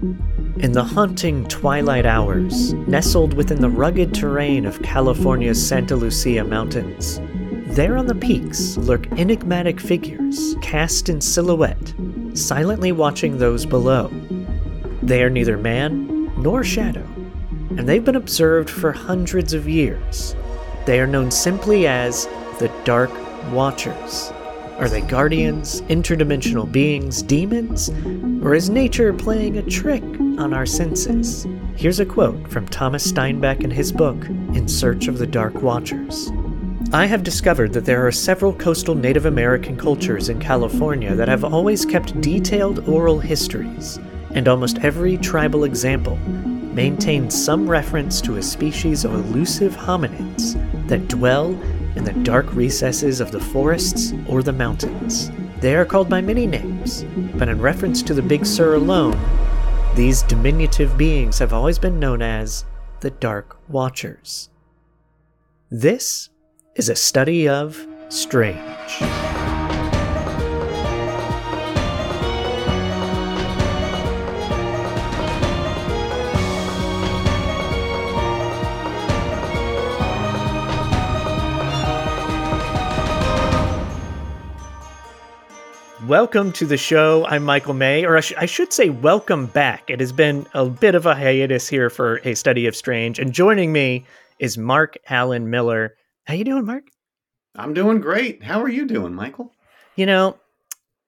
In the haunting twilight hours, nestled within the rugged terrain of California's Santa Lucia Mountains, there on the peaks lurk enigmatic figures cast in silhouette, silently watching those below. They are neither man nor shadow, and they've been observed for hundreds of years. They are known simply as the Dark Watchers. Are they guardians, interdimensional beings, demons, or is nature playing a trick on our senses? Here's a quote from Thomas Steinbeck in his book, In Search of the Dark Watchers. I have discovered that there are several coastal Native American cultures in California that have always kept detailed oral histories, and almost every tribal example maintains some reference to a species of elusive hominids that dwell in the dark recesses of the forests or the mountains. They are called by many names, but in reference to the Big Sur alone, these diminutive beings have always been known as the Dark Watchers. This is a study of strange. Welcome to the show. I'm Michael May, or I, sh- I, should say, welcome back. It has been a bit of a hiatus here for a study of strange, and joining me is Mark Alan Miller. How you doing, Mark? I'm doing great. How are you doing, Michael? You know,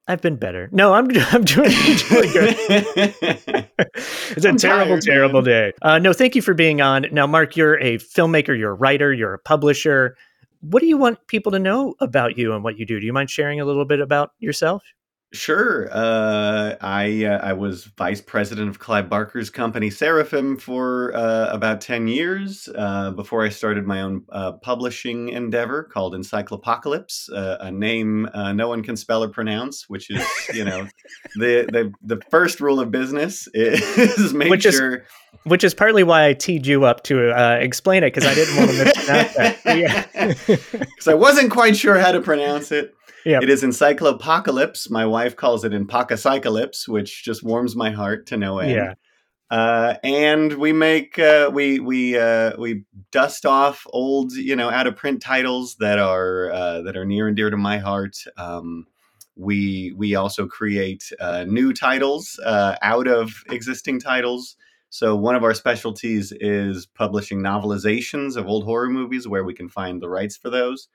I've been better. No, I'm I'm doing, doing good. it's a I'm terrible, tired, terrible man. day. Uh, no, thank you for being on. Now, Mark, you're a filmmaker, you're a writer, you're a publisher. What do you want people to know about you and what you do? Do you mind sharing a little bit about yourself? Sure. Uh, I uh, I was vice president of Clive Barker's company Seraphim for uh, about ten years uh, before I started my own uh, publishing endeavor called Encyclopocalypse, uh, a name no one can spell or pronounce, which is you know the the the first rule of business is make which sure. Is, which is partly why I teed you up to explain it because I didn't want to mispronounce that. Yeah. Because I wasn't quite sure how to pronounce it. Yep. It is Encyclopocalypse. My wife calls it Epocacycalypse, which just warms my heart to no end. Yeah. Uh, and we make uh, we we uh, we dust off old you know out of print titles that are uh, that are near and dear to my heart. Um, we we also create uh, new titles uh, out of existing titles. So one of our specialties is publishing novelizations of old horror movies where we can find the rights for those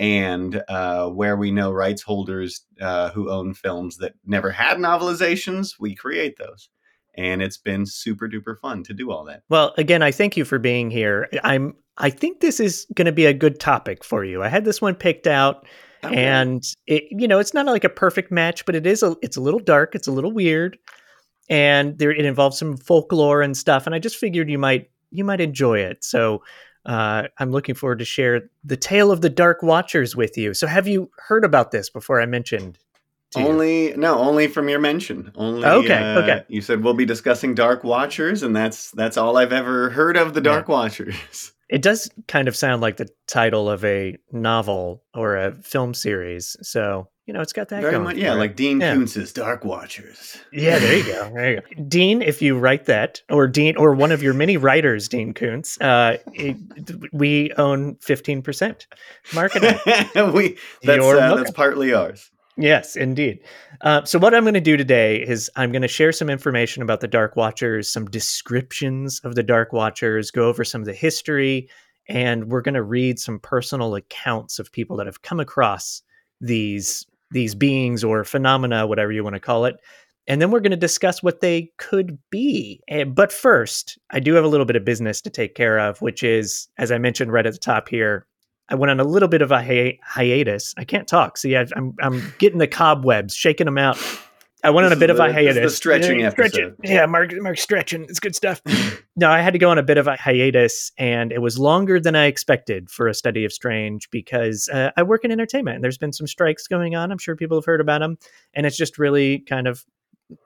and uh, where we know rights holders uh, who own films that never had novelizations, we create those. And it's been super duper fun to do all that. Well, again, I thank you for being here. I'm I think this is going to be a good topic for you. I had this one picked out okay. and it you know, it's not like a perfect match, but it is a it's a little dark, it's a little weird. And there it involves some folklore and stuff and I just figured you might you might enjoy it. So uh, I'm looking forward to share the tale of the Dark Watchers with you. So, have you heard about this before? I mentioned only no, only from your mention. Only okay. Uh, okay. You said we'll be discussing Dark Watchers, and that's that's all I've ever heard of the Dark yeah. Watchers. It does kind of sound like the title of a novel or a film series. So you know, it's got that Very going. Much, yeah, like Dean yeah. Koontz's Dark Watchers. Yeah, there you go. There you go. Dean, if you write that, or Dean, or one of your many writers, Dean Koontz, uh, it, we own fifteen percent marketing. we that's uh, that's partly ours. Yes, indeed. Uh, so, what I'm going to do today is I'm going to share some information about the Dark Watchers, some descriptions of the Dark Watchers, go over some of the history, and we're going to read some personal accounts of people that have come across these these beings or phenomena, whatever you want to call it. And then we're going to discuss what they could be. Eh, but first, I do have a little bit of business to take care of, which is, as I mentioned right at the top here, I went on a little bit of a hi- hiatus. I can't talk. See, I, I'm I'm getting the cobwebs, shaking them out. I went this on a bit of a hiatus. the stretching yeah, episode. Stretching. Yeah, Mark, Mark stretching. It's good stuff. no, I had to go on a bit of a hiatus, and it was longer than I expected for a study of strange because uh, I work in entertainment, and there's been some strikes going on. I'm sure people have heard about them, and it's just really kind of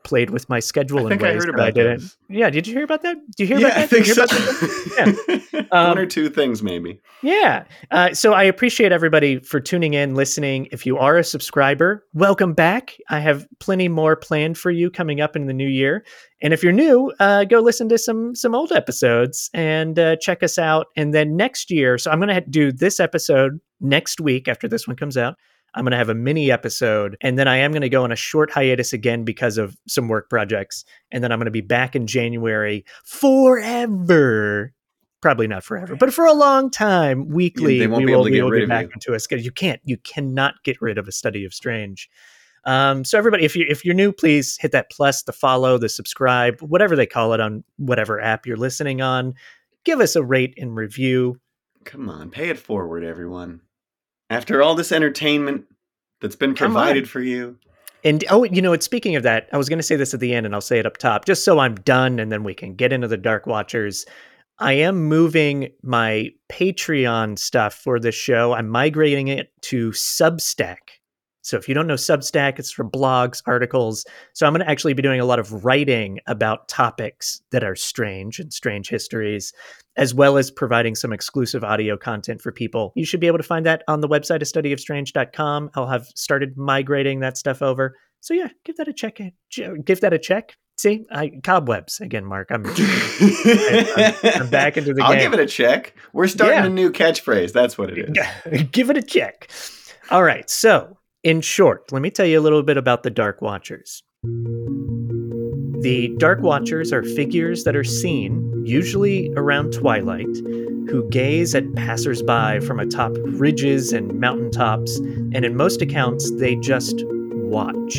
played with my schedule I in think I ways heard about I didn't. those. Yeah, did you hear about that? Do you hear yeah, about that? I think Did so. that? Um, One or two things, maybe. Yeah. Uh, so I appreciate everybody for tuning in, listening. If you are a subscriber, welcome back. I have plenty more planned for you coming up in the new year. And if you're new, uh, go listen to some some old episodes and uh, check us out. And then next year, so I'm going to do this episode next week after this one comes out. I'm going to have a mini episode, and then I am going to go on a short hiatus again because of some work projects. And then I'm going to be back in January forever probably not forever, but for a long time, weekly, they won't we be will, able to we get will rid of back you. into a schedule. You can't, you cannot get rid of a study of strange. Um, so everybody, if you if you're new, please hit that plus, the follow, the subscribe, whatever they call it on whatever app you're listening on. Give us a rate and review. Come on, pay it forward, everyone. After all this entertainment that's been provided for you, And oh, you know, it's speaking of that, I was going to say this at the end, and I'll say it up top, just so I'm done, and then we can get into the Dark Watchers. I am moving my Patreon stuff for this show. I'm migrating it to Substack. So if you don't know Substack, it's for blogs, articles. So I'm going to actually be doing a lot of writing about topics that are strange and strange histories, as well as providing some exclusive audio content for people. You should be able to find that on the website of studyofstrange.com. I'll have started migrating that stuff over. So yeah, give that a check. Give that a check. See, I cobwebs again, Mark. I'm I'm- I'm back into the game. I'll give it a check. We're starting Yeah. a new catchphrase. That's what it is. give it a check. All right. So, in short, let me tell you a little bit about the Dark Watchers. The Dark Watchers are figures that are seen, usually around twilight, who gaze at passersby from atop ridges and mountaintops, and in most accounts, they just watch.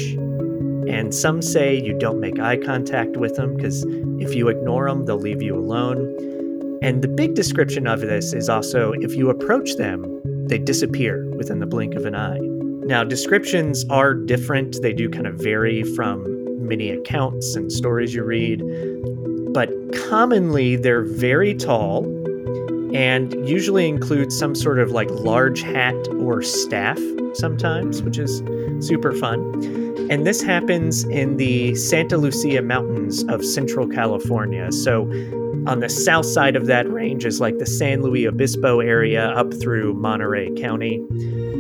And some say you don't make eye contact with them because if you ignore them, they'll leave you alone. And the big description of this is also if you approach them, they disappear within the blink of an eye. Now, descriptions are different, they do kind of vary from many accounts and stories you read, but commonly they're very tall and usually include some sort of like large hat or staff sometimes, which is super fun. And this happens in the Santa Lucia Mountains of Central California. So on the south side of that range is like the San Luis Obispo area up through Monterey County.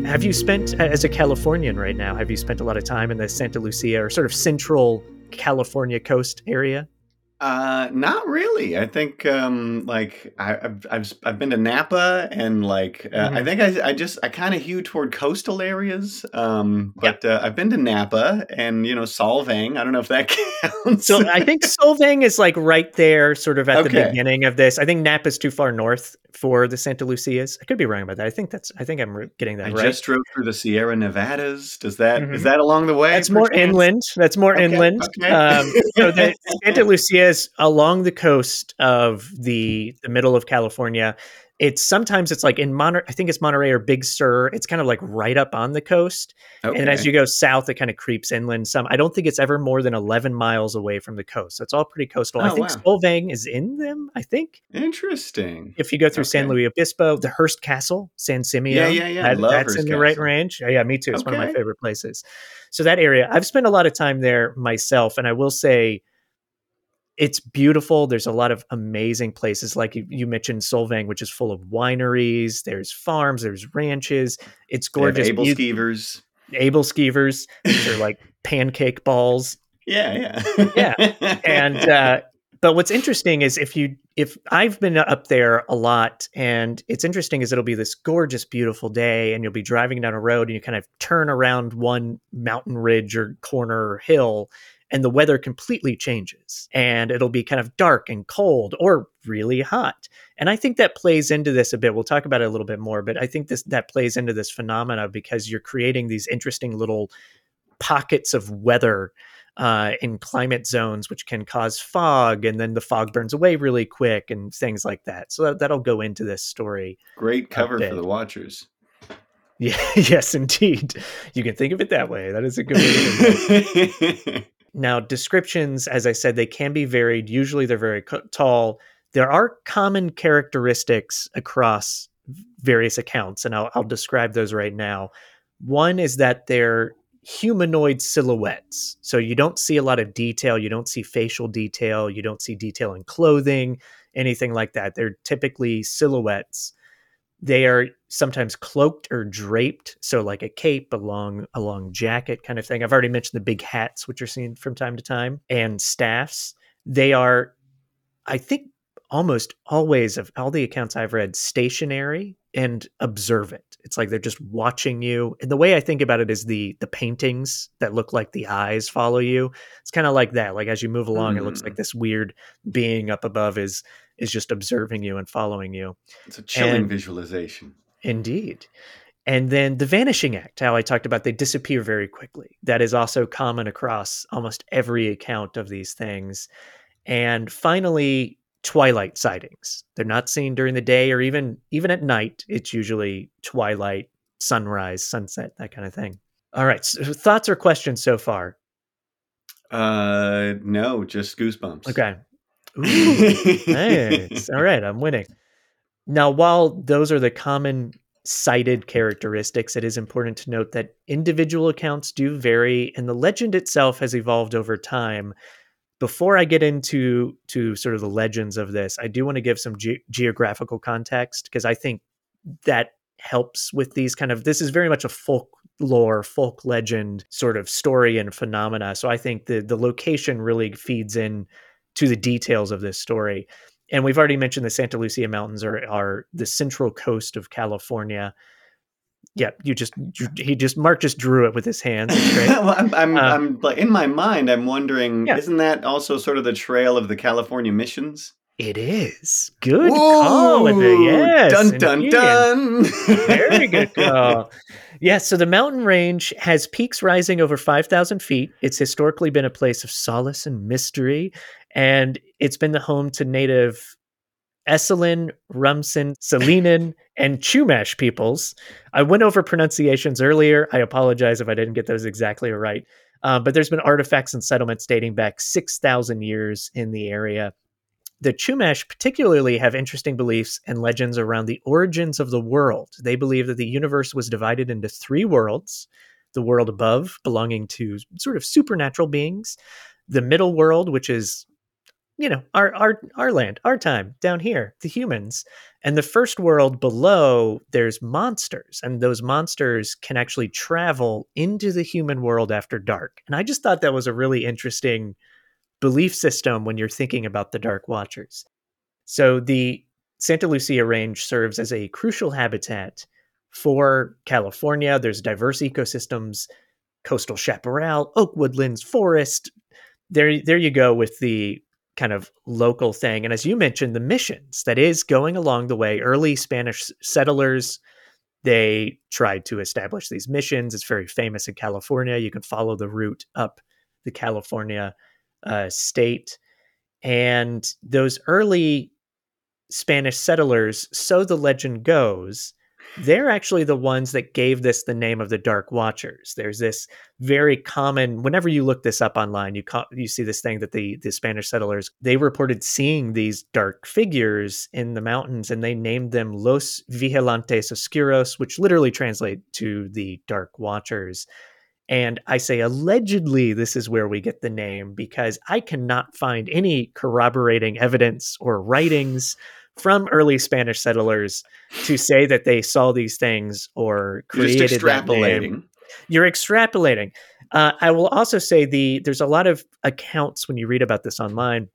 Have you spent, as a Californian right now, have you spent a lot of time in the Santa Lucia or sort of central California coast area? Uh, not really. I think um, like I, I've, I've I've been to Napa and like uh, I Mhm. think I I just I kind of hew toward coastal areas. Um, but uh, I've been to Napa and you know Solvang. I don't know if that counts. So I think Solvang is like right there, sort of at the beginning of this. I think Napa's too far north for the Santa Lucias. I could be wrong about that. I think that's. I think I'm getting that I right. just drove through the Sierra Nevadas. Does that is Mhm. that along the way? That's more perchance? inland. That's more Okay, inland. okay. Um, so the Santa Lucia is along the coast of the the middle of California. It's sometimes it's like in Monterey. I think it's Monterey or Big Sur. It's kind of like right up on the coast. And as you go south, it kind of creeps inland some. I don't think it's ever more than 11 miles away from the coast. So it's all pretty coastal. I Oh, think wow. Solvang is in them, I think. Interesting. If you go through San Luis Obispo, the Hearst Castle, San Simeon. Yeah, yeah, yeah. I that- that's Hearst in the right range. Yeah, yeah, me too. It's one of my favorite places. So that area, I've spent a lot of time there myself. And I will say, it's beautiful. There's a lot of amazing places, like you, you mentioned Solvang, which is full of wineries. There's farms. There's ranches. It's gorgeous. Able You- skeevers. able skeevers. These are like pancake balls. Yeah, yeah, Yeah. And uh, but what's interesting is if you if I've been up there a lot, and it's interesting is it'll be this gorgeous, beautiful day, and you'll be driving down a road, and you kind of turn around one mountain ridge or corner or hill. And the weather completely changes, and it'll be kind of dark and cold or really hot. And I think that plays into this a bit. We'll talk about it a little bit more, but I think this that plays into this phenomena because you're creating these interesting little pockets of weather uh, in climate zones, which can cause fog, and then the fog burns away really quick, and things like that. So that, that'll go into this story. Great cover for the Watchers. Yeah, yes, indeed. You can think of it that way. That is a good way. Now, descriptions, as I said, they can be varied. Usually, they're very co- tall. There are common characteristics across various accounts, and I'll, I'll describe those right now. One is that they're humanoid silhouettes. So you don't see a lot of detail, you don't see facial detail, you don't see detail in clothing, anything like that. They're typically silhouettes. They are sometimes cloaked or draped, so like a cape, a long, a long jacket kind of thing. I've already mentioned the big hats, which are seen from time to time, and staffs. They are, I think, almost always of all the accounts I've read, stationary and observant. It's like they're just watching you. And the way I think about it is the the paintings that look like the eyes follow you. It's kind of like that. Like as you move along, mm. it looks like mm. this weird being up above is is just observing you and following you. It's a chilling and, visualization. Indeed. And then the vanishing act, how I talked about, they disappear very quickly. That is also common across almost every account of these things. And finally, twilight sightings. They're not seen during the day or even even at night. It's usually twilight, sunrise, sunset, that kind of thing. All right. So thoughts or questions so far? Uh, no, just goosebumps. Okay. Ooh, nice. All right, I'm winning. Now, while those are the common cited characteristics, it is important to note that individual accounts do vary, and the legend itself has evolved over time before I get into to sort of the legends of this, I do want to give some ge- geographical context because I think that helps with these kind of this is very much a folklore, folk legend sort of story and phenomena. So I think the the location really feeds in to the details of this story. And we've already mentioned the Santa Lucia Mountains are are the central coast of California yeah, you just he just Mark just drew it with his hands. well, I'm I'm, uh, I'm like in my mind, I'm wondering, yeah. isn't that also sort of the trail of the California missions? It is good Whoa! call. Yes, dun dun dun. Very good call. Yes, yeah, so the mountain range has peaks rising over five thousand feet. It's historically been a place of solace and mystery, and it's been the home to native Esselen, Rumsen, Salinan, and Chumash peoples. I went over pronunciations earlier. I apologize if I didn't get those exactly right. Uh, but there's been artifacts and settlements dating back 6,000 years in the area. The Chumash particularly have interesting beliefs and legends around the origins of the world. They believe that the universe was divided into three worlds the world above, belonging to sort of supernatural beings, the middle world, which is you know our our our land our time down here the humans. And the first world below there's monsters and those monsters can actually travel into the human world after dark. And i just thought that was a really interesting belief system when you're thinking about the dark watchers. So the santa lucia range serves as a crucial habitat for california. There's diverse ecosystems coastal chaparral oak woodlands forest. There there you go with the kind of local thing. And as you mentioned, the missions that is going along the way, early Spanish settlers, they tried to establish these missions. It's very famous in California. You can follow the route up the California uh, state. And those early Spanish settlers, so the legend goes, they're actually the ones that gave this the name of the Dark Watchers. There's this very common. Whenever you look this up online, you ca- you see this thing that the the Spanish settlers they reported seeing these dark figures in the mountains, and they named them Los Vigilantes Oscuros, which literally translate to the Dark Watchers. And I say allegedly this is where we get the name because I cannot find any corroborating evidence or writings from early Spanish settlers to say that they saw these things or created that name. You're extrapolating. Uh, I will also say the there's a lot of accounts when you read about this online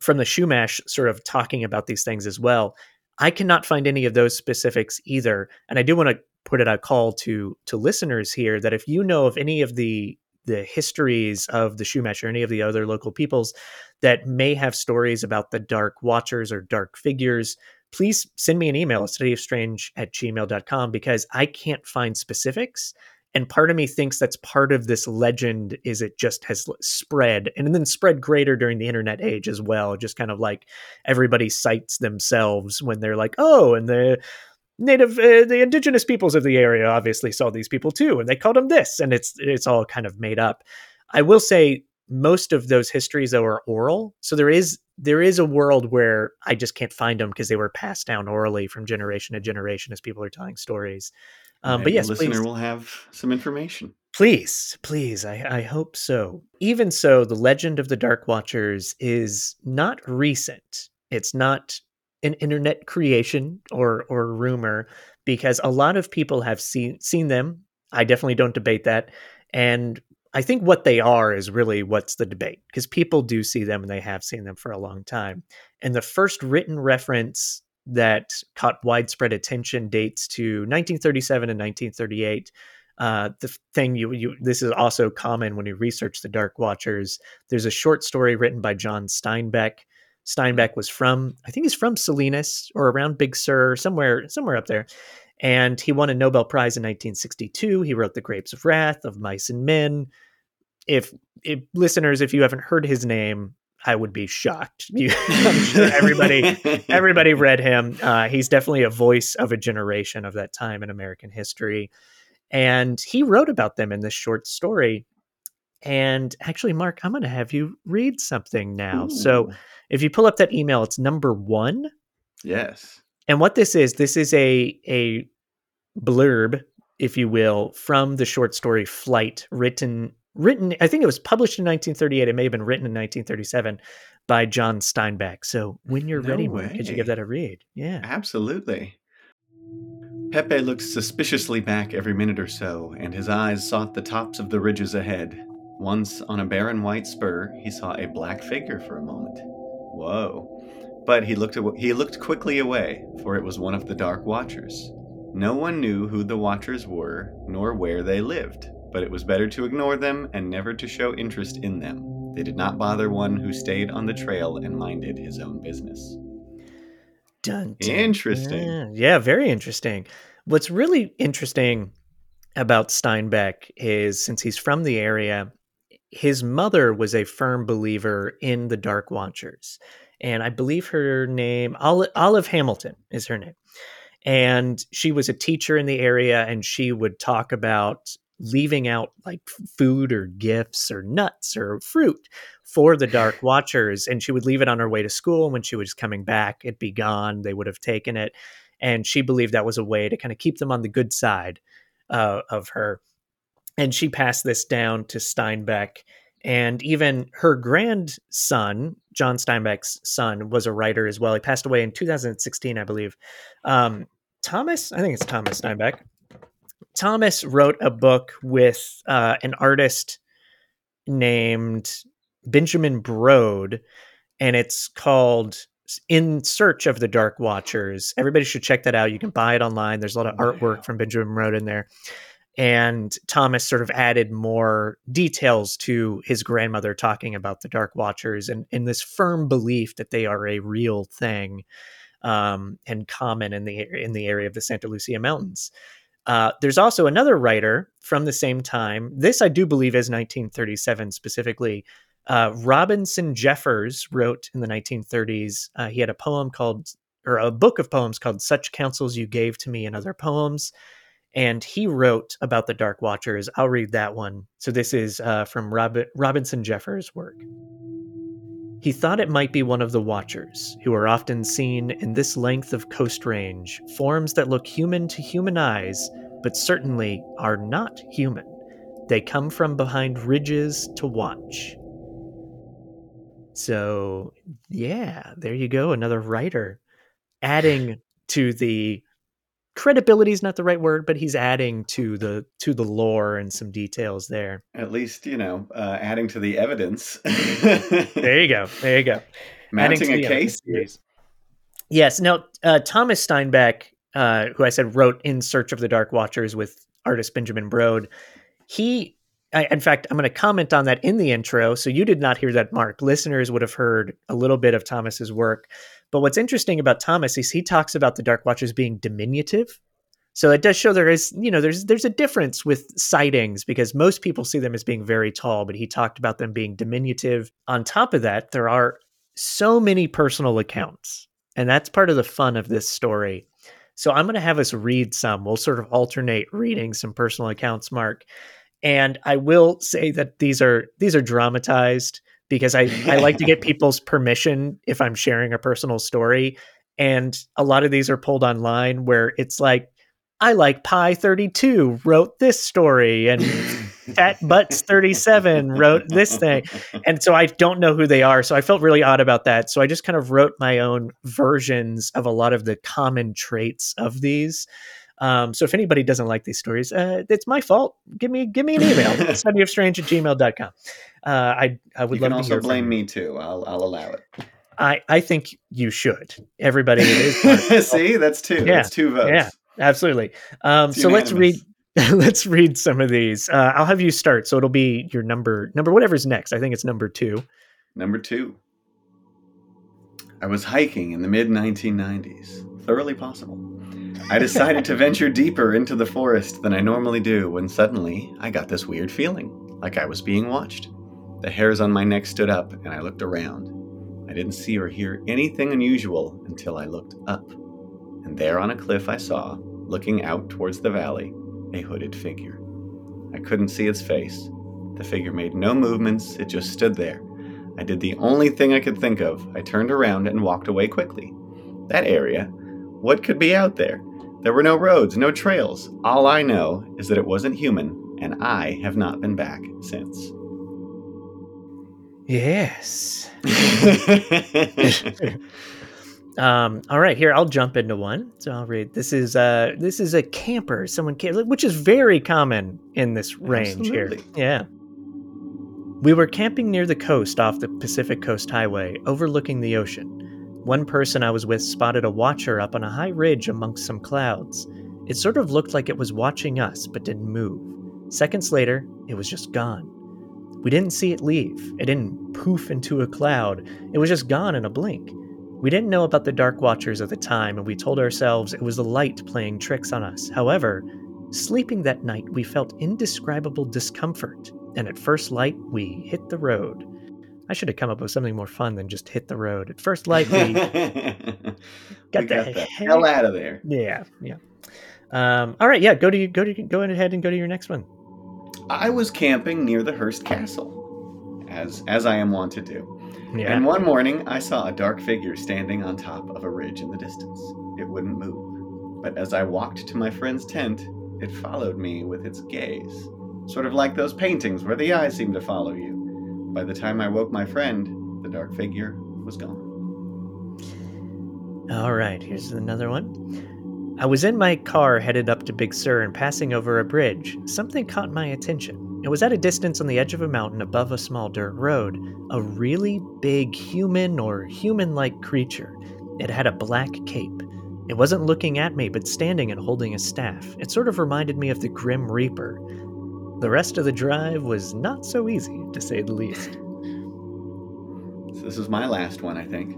from the Chumash sort of talking about these things as well. I cannot find any of those specifics either, and I do want to put it a call to to listeners here that if you know of any of the the histories of the Chumash or any of the other local peoples that may have stories about the dark watchers or dark figures, please send me an email at studyofstrange at gmail.com because I can't find specifics. And part of me thinks that's part of this legend is it just has spread and then spread greater during the internet age as well. Just kind of like everybody cites themselves when they're like, oh, and the native uh, the indigenous peoples of the area obviously saw these people too and they called them this and it's it's all kind of made up i will say most of those histories though are oral so there is there is a world where i just can't find them because they were passed down orally from generation to generation as people are telling stories Um, but yes, the listener please, will have some information. please, please, I, I hope so. Even so, the legend of the Dark Watchers is not recent. It's not an internet creation or or rumor because a lot of people have seen seen them. I definitely don't debate that, and I think what they are is really what's the debate because people do see them and they have seen them for a long time. And the first written reference that caught widespread attention dates to 1937 and 1938. Uh, the thing you, you this is also common when you research the Dark Watchers. There's a short story written by John Steinbeck. Steinbeck was from I think he's from Salinas or around Big Sur, somewhere somewhere up there. And he won a Nobel Prize in 1962. He wrote The Grapes of Wrath, of Mice and Men. If, if listeners, if you haven't heard his name, I would be shocked. You, I'm sure everybody everybody read him. Uh, he's definitely a voice of a generation of that time in American history, and he wrote about them in this short story. And actually, Mark, I'm going to have you read something now. So, if you pull up that email, it's number one. yes. And what this is, this is a a blurb, if you will, from the short story Flight, written written. I think it was published in 1938. It may have been written in 1937 by John Steinbeck. So when you're No ready, Mark, could you give that a read? Yeah. Absolutely. Pepe looked suspiciously back every minute or so, and his eyes sought the tops of the ridges ahead. Once, on a barren white spur, he saw a black figure for a moment. Whoa. But he looked, aw- he looked quickly away, for it was one of the Dark Watchers. No one knew who the Watchers were, nor where they lived, but it was better to ignore them and never to show interest in them. They did not bother one who stayed on the trail and minded his own business. Dun, dun, Interesting. dun. Yeah, very interesting. What's really interesting about Steinbeck is since he's from the area, his mother was a firm believer in the Dark Watchers. And I believe her name, Olive, Olive Hamilton is her name. And she was a teacher in the area, and she would talk about leaving out like food or gifts or nuts or fruit for the Dark Watchers. And she would leave it on her way to school. And when she was coming back, it'd be gone. They would have taken it. And she believed that was a way to kind of keep them on the good side uh, of her. And she passed this down to Steinbeck. And even her grandson, John Steinbeck's son, was a writer as well. He passed away in 2016, I believe. Um, Thomas, I think it's Thomas Steinbeck. Thomas wrote a book with uh, an artist named Benjamin Brode, and it's called In Search of the Dark Watchers. Everybody should check that out. You can buy it online. There's a lot of artwork from Benjamin Brode in there. And Thomas sort of added more details to his grandmother talking about the Dark Watchers and, and this firm belief that they are a real thing um, and common in the in the area of the Santa Lucia Mountains. Uh, there's also another writer from the same time. This I do believe is 1937 specifically. Uh, Robinson Jeffers wrote in the 1930s. Uh, he had a poem called, or a book of poems called "Such Counsels You Gave to Me" and other poems. And he wrote about the Dark Watchers. I'll read that one. So this is uh, from Rob- Robinson Jeffers' work. He thought it might be one of the Watchers, who are often seen in this length of coast range, forms that look human to human eyes, but certainly are not human. They come from behind ridges to watch. So, yeah, there you go. Another writer adding to the credibility is not the right word, but he's adding to the to the lore and some details there. At least, you know, uh, adding to the evidence. There you go. There you go. Mounting a case. evidence. Yes. Now, uh, Thomas Steinbeck, uh, who I said wrote In Search of the Dark Watchers with artist Benjamin Brode, he, I, in fact, I'm going to comment on that in the intro. So you did not hear that, Mark. Listeners would have heard a little bit of Thomas's work. But what's interesting about Thomas is he talks about the Dark Watchers being diminutive. So it does show there is, you know, there's there's a difference with sightings because most people see them as being very tall, but he talked about them being diminutive. On top of that, there are so many personal accounts. And that's part of the fun of this story. So I'm going to have us read some. We'll sort of alternate reading some personal accounts, Mark. And I will say that these are these are dramatized because I, I like to get people's permission if I'm sharing a personal story. And a lot of these are pulled online where it's like, I like Pi 32 wrote this story and Fat Butts 37 wrote this thing. And so I don't know who they are. So I felt really odd about that. So I just kind of wrote my own versions of a lot of the common traits of these. Um, so if anybody doesn't like these stories, uh, it's my fault. Give me give me an email. studyofstrange at gmail.com. Uh, I, I would you love can also to hear blame me too. I'll I'll allow it. I, I think you should. Everybody that See, that's two. Yeah, That's two votes. yeah. absolutely. Um, so let's read let's read some of these. Uh, I'll have you start. So it'll be your number number whatever's next. I think it's number two. Number two. I was hiking in the mid 1990s. Thoroughly possible. I decided to venture deeper into the forest than I normally do when suddenly I got this weird feeling, like I was being watched. The hairs on my neck stood up and I looked around. I didn't see or hear anything unusual until I looked up. And there on a cliff I saw, looking out towards the valley, a hooded figure. I couldn't see its face. The figure made no movements, it just stood there. I did the only thing I could think of. I turned around and walked away quickly. That area? What could be out there? There were no roads, no trails. All I know is that it wasn't human, and I have not been back since. Yes. Um, all right, here I'll jump into one. So I'll read. This is uh this is a camper. Someone which is very common in this range Absolutely. here. Yeah. We were camping near the coast off the Pacific Coast Highway, overlooking the ocean. One person I was with spotted a watcher up on a high ridge amongst some clouds. It sort of looked like it was watching us, but didn't move. Seconds later, it was just gone. We didn't see it leave. It didn't poof into a cloud. It was just gone in a blink. We didn't know about the Dark Watchers at the time, and we told ourselves it was the light playing tricks on us. However, sleeping that night, we felt indescribable discomfort, and at first light, we hit the road. I should have come up with something more fun than just hit the road. At first light, we. we Got got the the hell out of there. yeah, yeah. Um, all right, yeah, go to go to go ahead and go to your next one. I was camping near the Hearst Castle, as as I am wont to do. Yeah. And one morning, I saw a dark figure standing on top of a ridge in the distance. It wouldn't move. But as I walked to my friend's tent, it followed me with its gaze. Sort of like those paintings where the eyes seem to follow you. By the time I woke my friend, the dark figure was gone. All right, here's another one. I was in my car headed up to Big Sur and passing over a bridge. Something caught my attention. It was at a distance on the edge of a mountain above a small dirt road. A really big human or human like creature. It had a black cape. It wasn't looking at me, but standing and holding a staff. It sort of reminded me of the Grim Reaper. The rest of the drive was not so easy, to say the least. This is my last one, I think.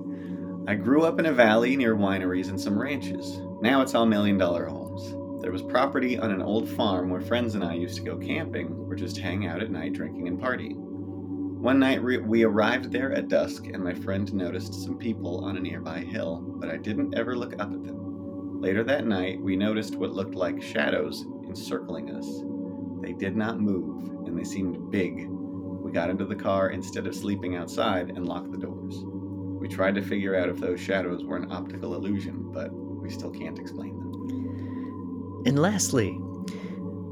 I grew up in a valley near wineries and some ranches. Now it's all million dollar homes. There was property on an old farm where friends and I used to go camping or just hang out at night drinking and partying. One night re- we arrived there at dusk and my friend noticed some people on a nearby hill, but I didn't ever look up at them. Later that night, we noticed what looked like shadows encircling us. They did not move and they seemed big. We got into the car instead of sleeping outside and locked the doors. We tried to figure out if those shadows were an optical illusion, but we still can't explain them. And lastly,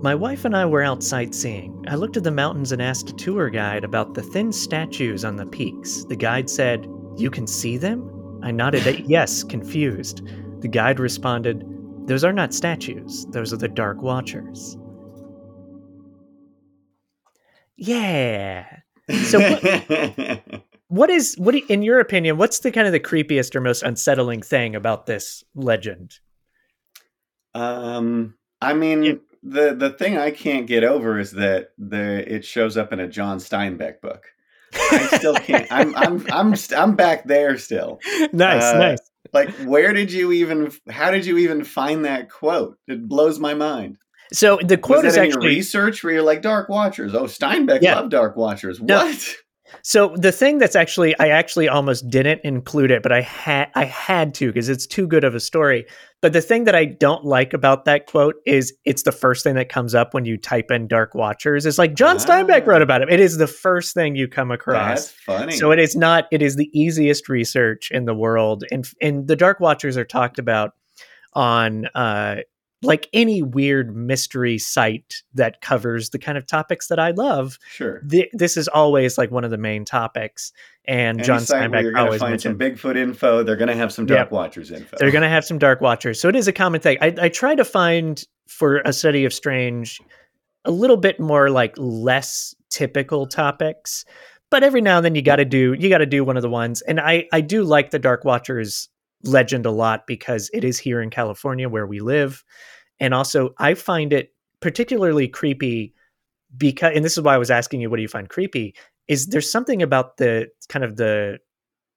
my wife and I were out sightseeing. I looked at the mountains and asked a tour guide about the thin statues on the peaks. The guide said, You can see them? I nodded at yes, confused. The guide responded, Those are not statues, those are the Dark Watchers. Yeah. So what, what is what in your opinion, what's the kind of the creepiest or most unsettling thing about this legend? um, I mean, Yeah. the the thing I can't get over is that the it shows up in a John Steinbeck book. I still can't. I'm I'm I'm st- I'm back there still. nice, Uh, nice. Like, where did you even? How did you even find that quote? It blows my mind. So the quote is actually research where you're like Dark Watchers? Oh, Steinbeck Yeah. loved Dark Watchers. No. What? So the thing that's actually I actually almost didn't include it, but I had I had to because it's too good of a story. But the thing that I don't like about that quote is it's the first thing that comes up when you type in Dark Watchers. It's like John Steinbeck Ah. wrote about it. It is the first thing you come across. That's funny. So it is not. It is the easiest research in the world, and and the Dark Watchers are talked about on uh, like any weird mystery site that covers the kind of topics that I love, Sure. th- this is always like one of the main topics. And Any John Steinbeck you're going to always find mentioned some Bigfoot info, they're going to have some. Dark Watchers info. they're going to have some Dark Watchers. So it is a common thing. I, I try to find for a study of strange a little bit more like less typical topics. But every now and then you got to do you got to do one of the ones. And I I do like the Dark Watchers legend a lot because it is here in California where we live. And also I find it particularly creepy because and this is why I was asking you what do you find creepy is there's something about the kind of the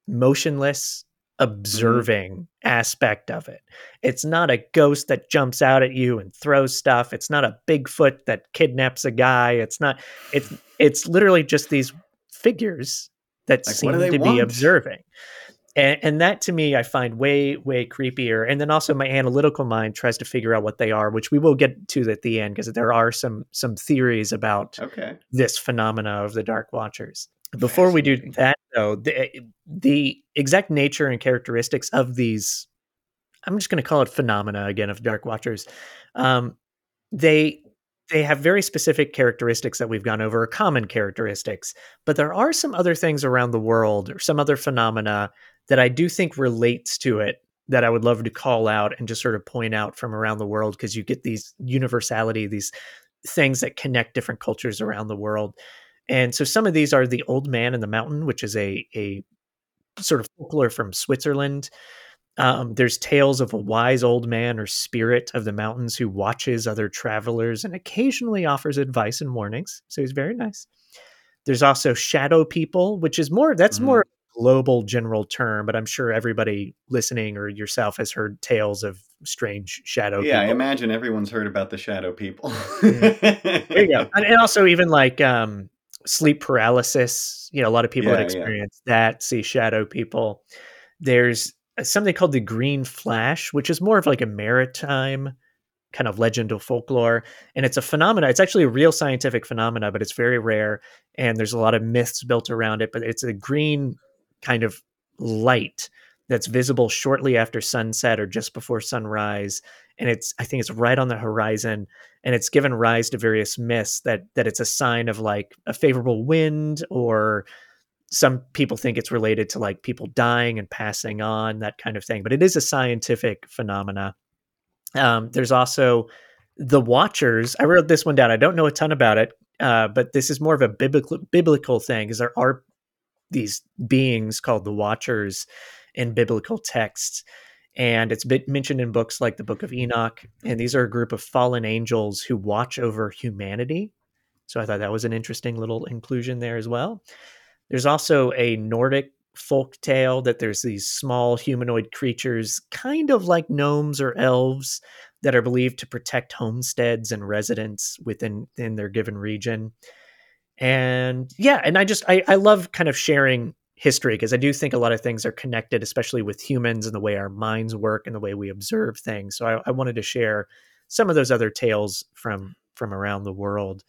motionless observing aspect of it. It's not a ghost that jumps out at you and throws stuff. It's not a Bigfoot that kidnaps a guy. It's not it's it's literally just these figures that Like, seem to want? be observing. And, and that to me, I find way, way creepier. And then also my analytical mind tries to figure out what they are, which we will get to at the end because there are some some theories about Okay. this phenomena of the Dark Watchers. Before we do that, though, the, the exact nature and characteristics of these, I'm just going to call it phenomena again of Dark Watchers. Um, they they have very specific characteristics that we've gone over, common characteristics. But there are some other things around the world, or some other phenomena that I do think relates to it that I would love to call out and just sort of point out from around the world because you get these universality, these things that connect different cultures around the world. And so some of these are the Old Man in the Mountain, which is a a sort of folklore from Switzerland. Um, there's tales of a wise old man or spirit of the mountains who watches other travelers and occasionally offers advice and warnings. So he's very nice. There's also shadow people, which is more that's Mhm. more global general term, but I'm sure everybody listening or yourself has heard tales of strange shadow people. yeah, I imagine everyone's heard about the shadow people. There you go. And, and also even like um, sleep paralysis. You know, a lot of people Yeah, that yeah. experience that see shadow people. There's Uh, something called the Green Flash, which is more of like a maritime kind of legend of folklore, and it's a phenomena. It's actually a real scientific phenomena, but it's very rare, and there's a lot of myths built around it. But it's a green kind of light that's visible shortly after sunset or just before sunrise and it's i think it's right on the horizon and it's given rise to various myths that that it's a sign of like a favorable wind or some people think it's related to like people dying and passing on that kind of thing but it is a scientific phenomena. Um, there's also the watchers i wrote this one down i don't know a ton about it uh, but this is more of a biblical biblical thing because there are these beings called the watchers in biblical texts and it's been mentioned in books like the book of enoch and these are a group of fallen angels who watch over humanity. So i thought that was an interesting little inclusion there as well there's also a nordic folk tale that there's these small humanoid creatures kind of like gnomes or elves that are believed to protect homesteads and residents within in their given region. And yeah and i just i, I love kind of sharing history because i do think a lot of things are connected especially with humans and the way our minds work and the way we observe things. So i, I wanted to share some of those other tales from from around the world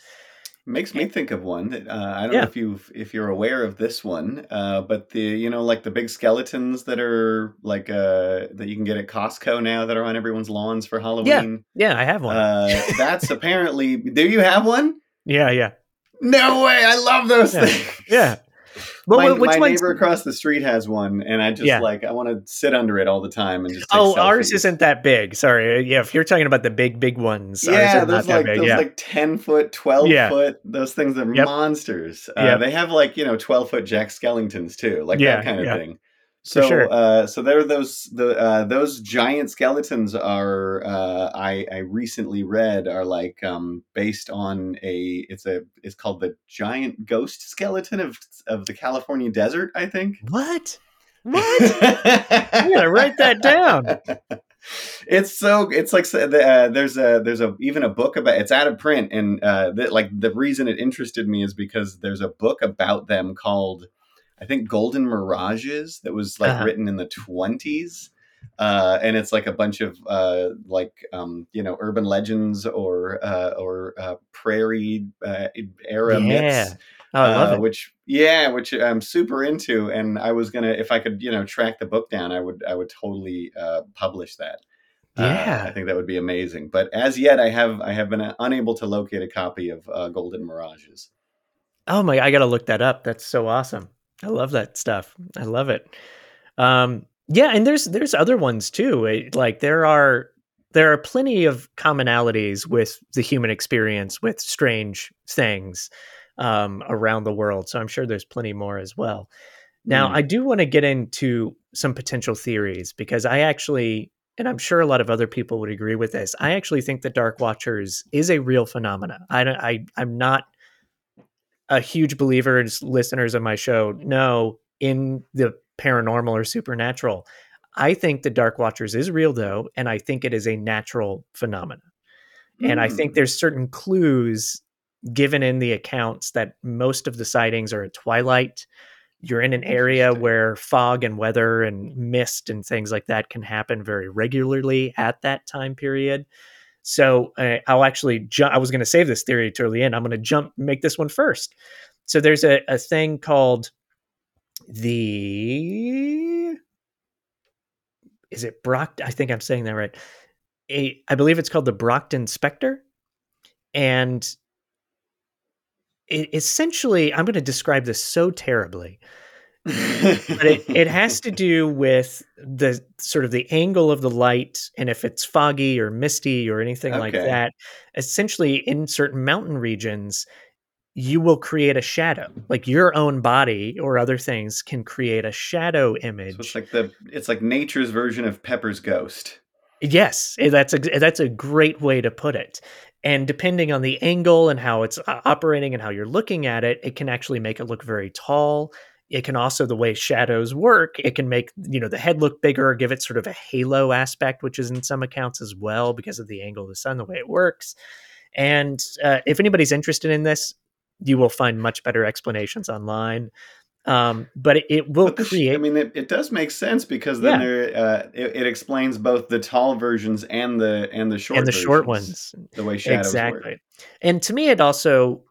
Makes me think of one that uh, I don't Yeah. know if you if you're aware of this one, uh, but the you know like the big skeletons that are like uh, that you can get at Costco now that are on everyone's lawns for Halloween. yeah i have one Uh, that's apparently. Do you have one? yeah yeah No way! I love those Yeah. things. yeah well, my which my neighbor across the street has one, and I just Yeah. like I want to sit under it all the time and just. Take oh ours isn't that big sorry yeah if you're talking about the big big ones Yeah, those like big those yeah like ten foot, twelve Yeah. foot. Those things are Yep. monsters. Uh, Yep. They have like you know twelve foot Jack Skellingtons too, like Yeah, that kind of yeah. thing. So, sure. uh, so there are those the uh, those giant skeletons are uh, I I recently read are like um, based on a it's a it's called the giant ghost skeleton of of the California desert. I think. what what i gotta write that down it's so it's like uh, there's a there's a even a book about it's out of print and uh like the reason it interested me is because there's a book about them called i think golden mirages that was like Uh-huh. written in the 20s uh and it's like a bunch of uh like um you know urban legends or uh or uh prairie uh, era Yeah. myths oh uh, which yeah which i'm super into and i was gonna if i could you know track the book down i would i would totally uh, publish that Yeah. I think that would be amazing. But as yet, I have I have been unable to locate a copy of uh, Golden Mirages. Oh my! I gotta look that up. That's so awesome. I love that stuff. I love it. Um, yeah, and there's there's other ones too. Like there are there are plenty of commonalities with the human experience with strange things um, around the world. So I'm sure there's plenty more as well. Now, mm. I do want to get into some potential theories because I actually, and I'm sure a lot of other people would agree with this. I actually think that Dark Watchers is a real phenomenon. I, I I'm not a huge believer, as listeners of my show know, in the paranormal or supernatural. I think the Dark Watchers is real though, and I think it is a natural phenomenon. Mm. And I think hmm. there's certain clues given in the accounts that most of the sightings are at twilight. You're in an area where fog and weather and mist and things like that can happen very regularly at that time period. So uh, I'll actually jump. I was going to save this theory to early in. I'm going to jump, make this one first. So there's a, a thing called the. Is it Brock? I think I'm saying that right. A, I believe it's called the Brocken Spectre. And it, essentially, I'm going to describe this so terribly. But it, it has to do with the sort of the angle of the light and if it's foggy or misty or anything okay. like that essentially in certain mountain regions you will create a shadow like your own body or other things can create a shadow image so it's like the it's like nature's version of pepper's ghost yes eh, that's a that's a great way to put it and depending on the angle and how it's uh, operating and how you're looking at it, it can actually make it look very tall. It can also, the way shadows work, it can make, you know, the head look bigger, give it sort of a halo aspect, which is in some accounts as well because of the angle of the sun, the way it works. And uh, if anybody's interested in this, you will find much better explanations online. Um, but it, it will but create. I mean, it, it, does make sense because then yeah. there, uh, it, it, explains both the tall versions and the and the short and the versions, short ones. The way shadows exactly. Work. And to me, it also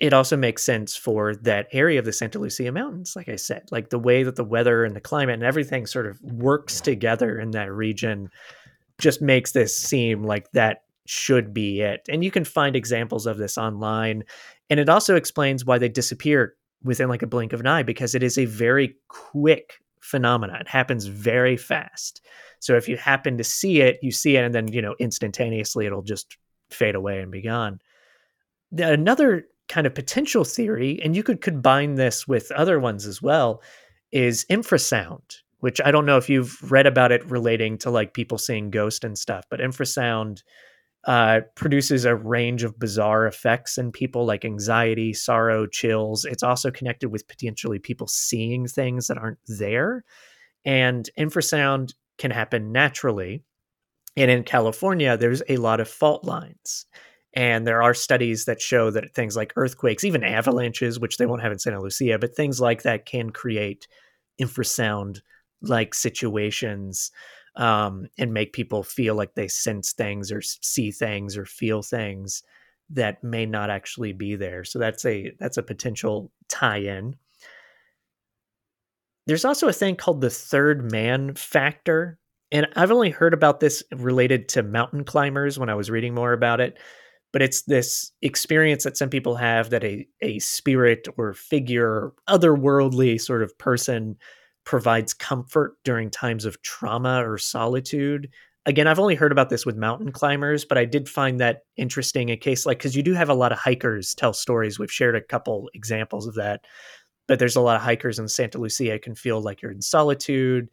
it also makes sense for that area of the Santa Lucia Mountains. Like I said, like the way that the weather and the climate and everything sort of works together in that region, just makes this seem like that should be it. And you can find examples of this online. And it also explains why they disappear within like a blink of an eye because it is a very quick phenomenon. It happens very fast. So if you happen to see it, you see it, and then you know instantaneously it'll just fade away and be gone. Another kind of potential theory, and you could combine this with other ones as well, is infrasound, which I don't know if you've read about it relating to like people seeing ghosts and stuff, but infrasound uh, produces a range of bizarre effects in people like anxiety, sorrow, chills. It's also connected with potentially people seeing things that aren't there. And infrasound can happen naturally. And in California, there's a lot of fault lines. And there are studies that show that things like earthquakes, even avalanches, which they won't have in Santa Lucia, but things like that can create infrasound like situations um, and make people feel like they sense things or see things or feel things that may not actually be there. So that's a that's a potential tie-in. There's also a thing called the third man factor. And I've only heard about this related to mountain climbers when I was reading more about it. But it's this experience that some people have that a, a spirit or figure, otherworldly sort of person provides comfort during times of trauma or solitude. Again, I've only heard about this with mountain climbers, but I did find that interesting a case like because you do have a lot of hikers tell stories. We've shared a couple examples of that, but there's a lot of hikers in Santa Lucia can feel like you're in solitude.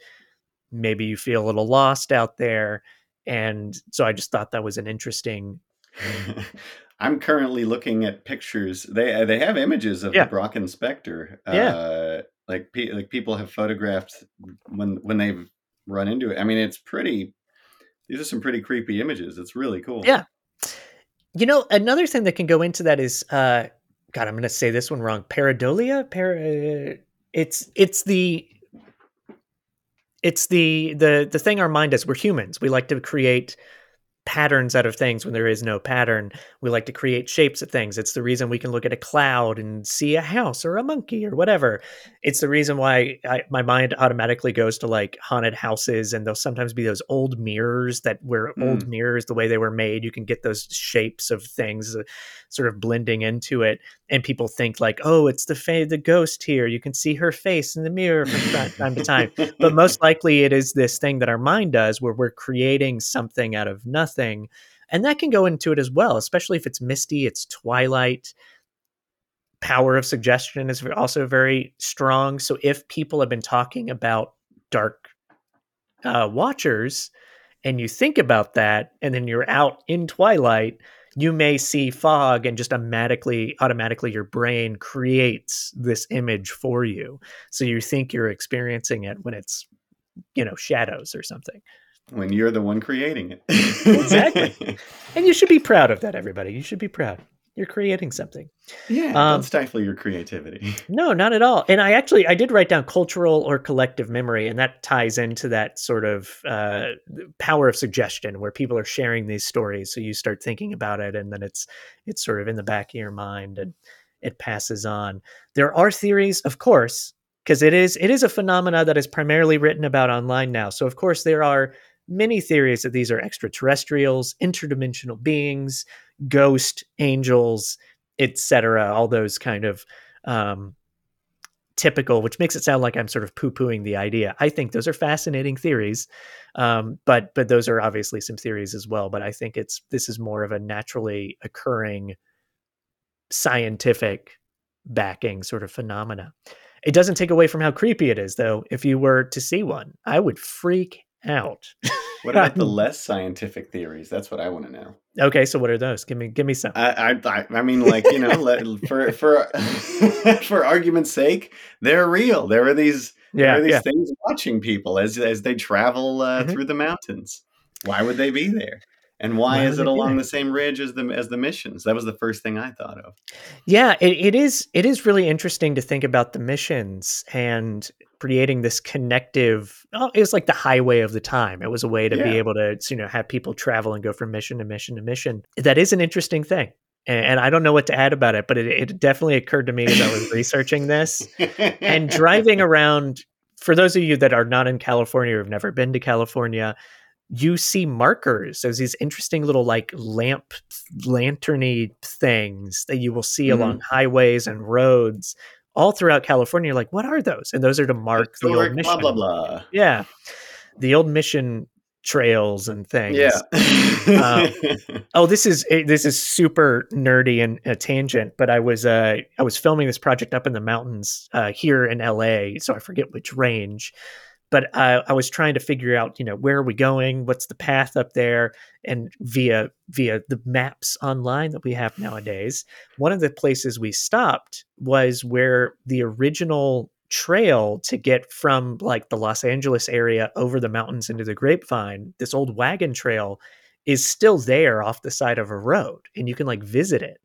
Maybe you feel a little lost out there. And so I just thought that was an interesting I'm currently looking at pictures. They they have images of yeah. the Brocken Spectre. Yeah. Uh, like pe- like people have photographed when when they've run into it. I mean, it's pretty. These are some pretty creepy images. It's really cool. Yeah. You know, another thing that can go into that is, uh, God, I'm going to say this one wrong. Pareidolia. Para. It's it's the it's the the the thing our mind does. We're humans. We like to create patterns out of things when there is no pattern. We like to create shapes of things. It's the reason we can look at a cloud and see a house or a monkey or whatever. It's the reason why I, my mind automatically goes to like haunted houses, and there'll sometimes be those old mirrors that were mm. old mirrors, the way they were made. You can get those shapes of things uh, sort of blending into it, and people think like, oh, it's the fa- the ghost here. You can see her face in the mirror from time to time, but most likely it is this thing that our mind does where we're creating something out of nothing thing. And that can go into it as well, especially if it's misty, it's twilight. Power of suggestion is also very strong. So if people have been talking about dark uh, watchers and you think about that and then you're out in twilight, you may see fog and just automatically automatically your brain creates this image for you. So you think you're experiencing it when it's you know shadows or something when you're the one creating it. exactly. And you should be proud of that, everybody. You should be proud. You're creating something. Yeah, um, don't stifle your creativity. No, not at all. And I actually I did write down cultural or collective memory, and that ties into that sort of uh, power of suggestion, where people are sharing these stories. So you start thinking about it, and then it's it's sort of in the back of your mind, and it passes on. There are theories, of course, because it is it is a phenomena that is primarily written about online now. So of course there are many theories that these are extraterrestrials, interdimensional beings, ghost angels, etc. All those kind of um, typical, which makes it sound like I'm sort of poo pooing the idea. I think those are fascinating theories, um, but but those are obviously some theories as well. But I think it's this is more of a naturally occurring scientific backing sort of phenomena. It doesn't take away from how creepy it is, though. If you were to see one, I would freak out. what about the less scientific theories? That's what I want to know. Okay, so what are those? Give me, give me some. I, I, I mean, like you know, let, for for for argument's sake, they're real. There are these, yeah, there are these yeah. things watching people as as they travel uh, mm-hmm. through the mountains. Why would they be there? And why, why is it along the same ridge as the as the missions? That was the first thing I thought of. Yeah, it, it is. It is really interesting to think about the missions and creating this connective oh, it was like the highway of the time it was a way to yeah. be able to you know have people travel and go from mission to mission to mission that is an interesting thing and, and i don't know what to add about it but it, it definitely occurred to me as i was researching this and driving around for those of you that are not in california or have never been to california you see markers as these interesting little like lamp lanterny things that you will see mm-hmm. along highways and roads all throughout California. You're like, what are those? And those are to mark Historic, the old mission. Blah blah blah. Yeah, the old mission trails and things. Yeah. uh, oh, this is eh, this is super nerdy and a tangent, but I was uh, I was filming this project up in the mountains uh, here in LA, so I forget which range but uh, I was trying to figure out, you know, where are we going? What's the path up there? And via via the maps online that we have nowadays, one of the places we stopped was where the original trail to get from like the Los Angeles area over the mountains into the Grapevine, this old wagon trail, is still there off the side of a road, and you can like visit it.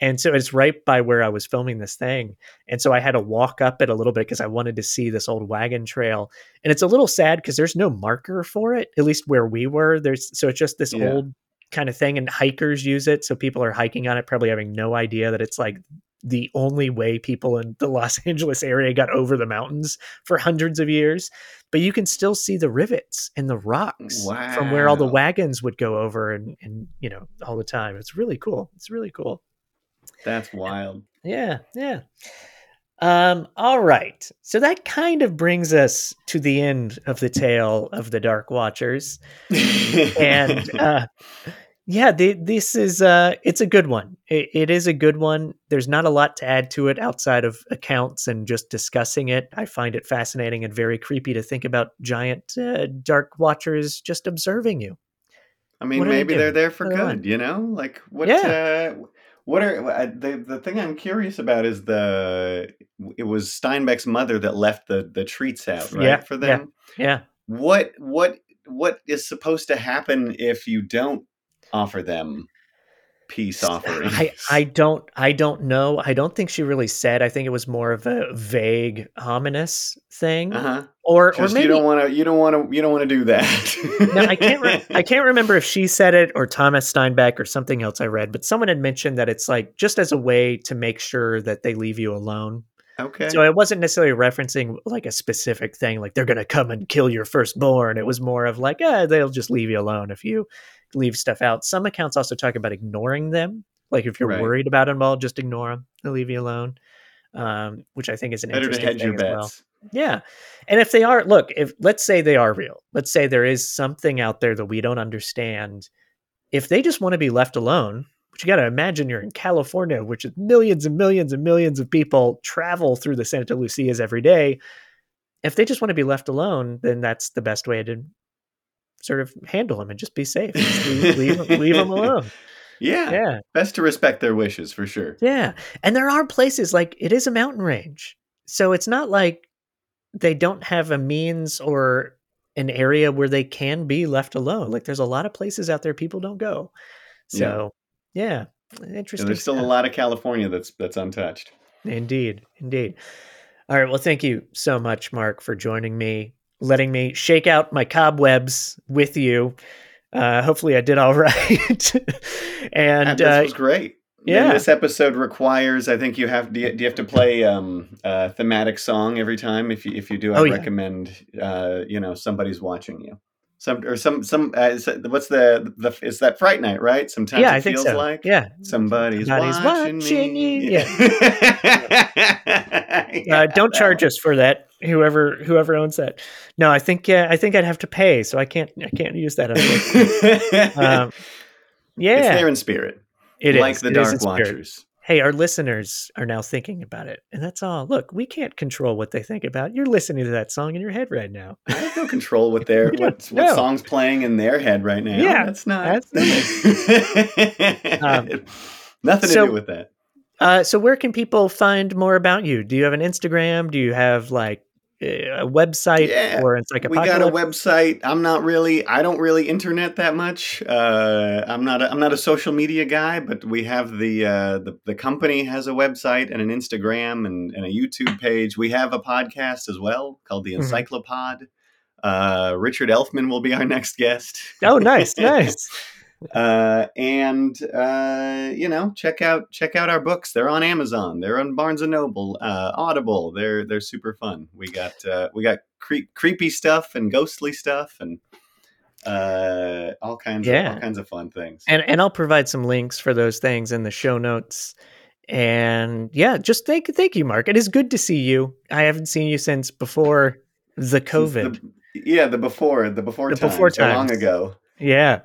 And so it's right by where I was filming this thing. And so I had to walk up it a little bit because I wanted to see this old wagon trail. And it's a little sad because there's no marker for it, at least where we were. There's so it's just this yeah. old kind of thing, and hikers use it. So people are hiking on it, probably having no idea that it's like the only way people in the Los Angeles area got over the mountains for hundreds of years. But you can still see the rivets and the rocks wow. from where all the wagons would go over and, and you know all the time. It's really cool. It's really cool. That's wild. Yeah, yeah. Um, all right. So that kind of brings us to the end of the tale of the Dark Watchers. and uh, yeah, the, this is uh, it's a good one. It, it is a good one. There's not a lot to add to it outside of accounts and just discussing it. I find it fascinating and very creepy to think about giant uh, Dark Watchers just observing you. I mean, maybe they are there for good, you know? Like what yeah. Uh, what are uh, the the thing I'm curious about is the it was Steinbeck's mother that left the the treats out right yeah, for them. Yeah, yeah. What what what is supposed to happen if you don't offer them peace offering. I, I don't I don't know. I don't think she really said. I think it was more of a vague, ominous thing. Uh-huh. Or or maybe you don't want to you don't want to you don't want to do that. no, I can't. Re- I can't remember if she said it or Thomas Steinbeck or something else I read, but someone had mentioned that it's like just as a way to make sure that they leave you alone. okay. So it wasn't necessarily referencing like a specific thing, like they're going to come and kill your firstborn. It was more of like, eh, they'll just leave you alone if you leave stuff out. Some accounts also talk about ignoring them. Like if you're Right. worried about them all, just ignore them. They'll leave you alone. Um, which I think is an Better to interesting thing as well. Yeah. And if they are, look, if let's say they are real, let's say there is something out there that we don't understand. If they just want to be left alone, which you got to imagine you're in California, which is millions and millions and millions of people travel through the Santa Lucias every day. If they just want to be left alone, then that's the best way to sort of handle them and just be safe. Just leave, leave, leave them alone. Yeah. Yeah. Best to respect their wishes for sure. Yeah. And there are places like it is a mountain range. So it's not like they don't have a means or an area where they can be left alone. Like there's a lot of places out there people don't go. So, yeah. And Interesting. there's still a lot of California that's that's untouched. Indeed. Indeed. All right. Well, thank you so much, Mark, for joining me, letting me shake out my cobwebs with you. Uh, hopefully, I did all right. and this uh, was great. yeah. And this episode requires. I think you have. Do you, do you have to play um, a thematic song every time? If you if you do, I Oh, yeah. recommend. Uh, you know, somebody's watching you. Some or some some. Uh, is what's the the? Is that Fright Night? Right. Sometimes yeah, it I think feels so. like Yeah. somebody's, Somebody's watching, watching me. you. uh, don't charge us for that. Whoever whoever owns that. No, I think yeah, I think I'd have to pay, so I can't I can't use that. um, It's there in spirit, it is. like the It is Dark. Watchers. Hey, our listeners are now thinking about it, and that's all. Look, we can't control what they think about. You're listening to that song in your head right now. I have no control what their what, what song's playing in their head right now. Yeah, that's not that's Um, nothing to do with that. Uh, so, where can people find more about you? Do you have an Instagram? Do you have like a website Yeah, or We got a website. I'm not really. I don't really internet that much. Uh, I'm not. A, I'm not a social media guy. But we have the uh, the the company has a website and an Instagram and, and a YouTube page. We have a podcast as well called the Mhm. Encyclopod. Uh, Richard Elfman will be our next guest. Oh, nice, nice. Uh, and uh, you know, check out check out our books. They're on Amazon. They're on Barnes and Noble, uh, Audible. They're they're super fun. We got uh, we got cre- creepy stuff and ghostly stuff and uh, all kinds of Yeah. all kinds of fun things. and and I'll provide some links for those things in the show notes. And yeah, just thank thank you, Mark. It is good to see you. I haven't seen you since before the COVID. the- yeah, the before the before The before so long ago. yeah,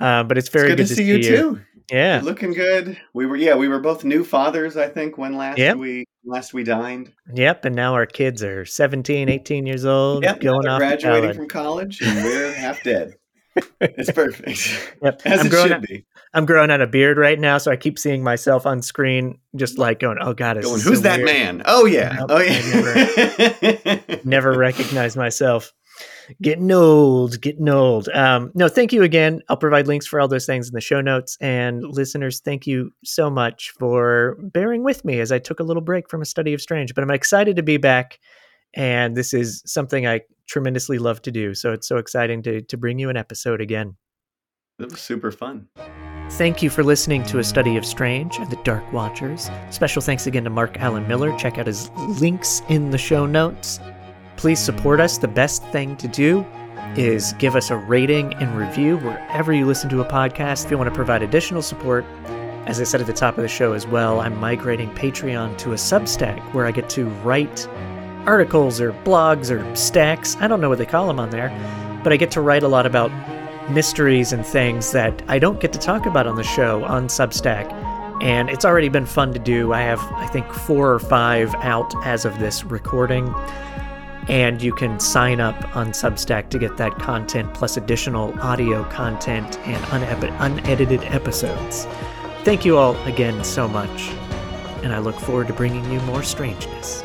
uh, but it's very it's good, to see you too. Yeah, You're looking good. We were yeah, we were both new fathers. I think when last Yep. we last we dined. yep. And now our kids are 17, 18 years old, Yep, going off graduating college. from college, and we're half dead. It's perfect, Yep. as I'm it should out- be. I'm growing out a beard right now, so I keep seeing myself on screen, just like going, "Oh God, Going, who's so that weird." man? Oh yeah, Nope, oh I yeah. never recognize myself. Getting old, getting old. Um, no, thank you again. I'll provide links for all those things in the show notes. And listeners, thank you so much for bearing with me as I took a little break from a study of strange. But I'm excited to be back, and this is something I tremendously love to do. So it's so exciting to to bring you an episode again. It was super fun. Thank you for listening to A Study of Strange and the Dark Watchers. Special thanks again to Mark Alan Miller. Check out his links in the show notes. Please support us. The best thing to do is give us a rating and review wherever you listen to a podcast. If you want to provide additional support, as I said at the top of the show as well, I'm migrating Patreon to a Substack where I get to write articles or blogs or stacks. I don't know what they call them on there, but I get to write a lot about mysteries and things that I don't get to talk about on the show on Substack. And it's already been fun to do. I have, I think, four or five out as of this recording. And you can sign up on Substack to get that content plus additional audio content and unedited episodes. Thank you all again so much. And I look forward to bringing you more strangeness.